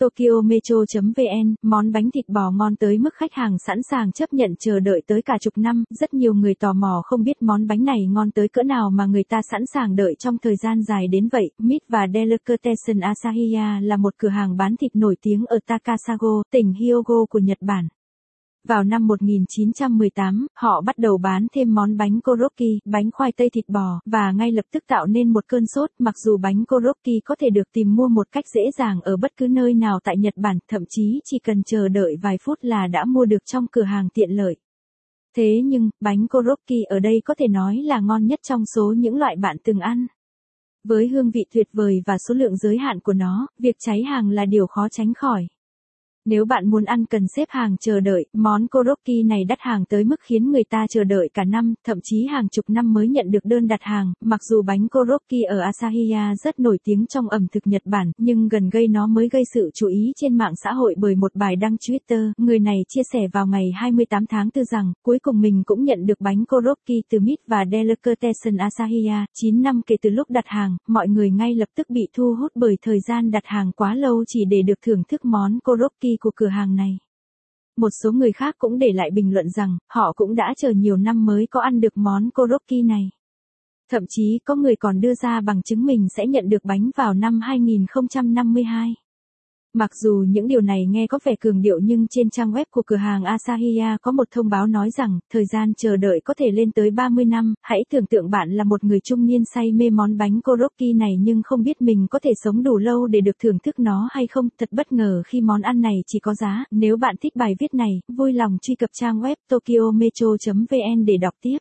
Tokyo Metro.vn, món bánh thịt bò ngon tới mức khách hàng sẵn sàng chấp nhận chờ đợi tới cả chục năm, rất nhiều người tò mò không biết món bánh này ngon tới cỡ nào mà người ta sẵn sàng đợi trong thời gian dài đến vậy. Meat và Delicatessen Asahiya là một cửa hàng bán thịt nổi tiếng ở Takasago, tỉnh Hyogo của Nhật Bản. Vào năm 1918, họ bắt đầu bán thêm món bánh koroki, bánh khoai tây thịt bò, và ngay lập tức tạo nên một cơn sốt, mặc dù bánh koroki có thể được tìm mua một cách dễ dàng ở bất cứ nơi nào tại Nhật Bản, thậm chí chỉ cần chờ đợi vài phút là đã mua được trong cửa hàng tiện lợi. Thế nhưng, bánh koroki ở đây có thể nói là ngon nhất trong số những loại bạn từng ăn. Với hương vị tuyệt vời và số lượng giới hạn của nó, việc cháy hàng là điều khó tránh khỏi. Nếu bạn muốn ăn cần xếp hàng chờ đợi, món koroki này đắt hàng tới mức khiến người ta chờ đợi cả năm, thậm chí hàng chục năm mới nhận được đơn đặt hàng. Mặc dù bánh koroki ở Asahiya rất nổi tiếng trong ẩm thực Nhật Bản, nhưng gần gây nó mới gây sự chú ý trên mạng xã hội bởi một bài đăng Twitter. Người này chia sẻ vào ngày 28 tháng 4 rằng, cuối cùng mình cũng nhận được bánh koroki từ Meat và Delicatessen Asahiya. 9 năm kể từ lúc đặt hàng, mọi người ngay lập tức bị thu hút bởi thời gian đặt hàng quá lâu chỉ để được thưởng thức món koroki của cửa hàng này. Một số người khác cũng để lại bình luận rằng, họ cũng đã chờ nhiều năm mới có ăn được món koroki này. Thậm chí có người còn đưa ra bằng chứng mình sẽ nhận được bánh vào năm 2052. Mặc dù những điều này nghe có vẻ cường điệu nhưng trên trang web của cửa hàng Asahiya có một thông báo nói rằng, thời gian chờ đợi có thể lên tới 30 năm, hãy tưởng tượng bạn là một người trung niên say mê món bánh koroki này nhưng không biết mình có thể sống đủ lâu để được thưởng thức nó hay không, thật bất ngờ khi món ăn này chỉ có giá, nếu bạn thích bài viết này, vui lòng truy cập trang web tokyometro.vn để đọc tiếp.